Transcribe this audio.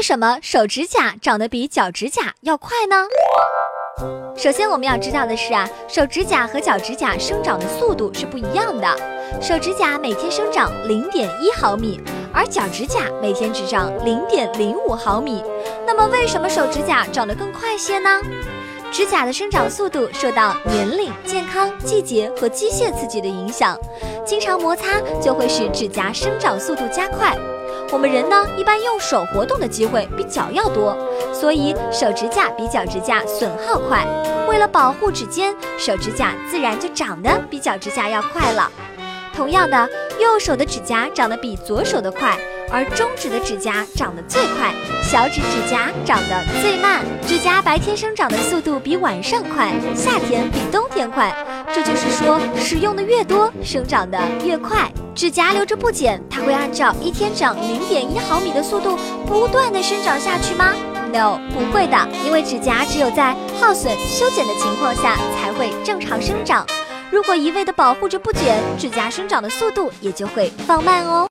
为什么手指甲长得比脚指甲要快呢？首先我们要知道的是啊，手指甲和脚指甲生长的速度是不一样的。手指甲每天生长零点一毫米，而脚指甲每天只长零点零五毫米。那么为什么手指甲长得更快些呢？指甲的生长速度受到年龄、健康、季节和机械刺激的影响，经常摩擦就会使指甲生长速度加快。我们人呢，一般用手活动的机会比脚要多，所以手指甲比脚指甲损耗快。为了保护指尖，手指甲自然就长得比脚指甲要快了。同样的，右手的指甲长得比左手的快。而中指的指甲长得最快，小指指甲长得最慢。指甲白天生长的速度比晚上快，夏天比冬天快。这就是说，使用的越多，生长的越快。指甲留着不剪，它会按照一天长零点一毫米的速度不断的生长下去吗？No，不会的，因为指甲只有在耗损、修剪的情况下才会正常生长。如果一味的保护着不剪，指甲生长的速度也就会放慢哦。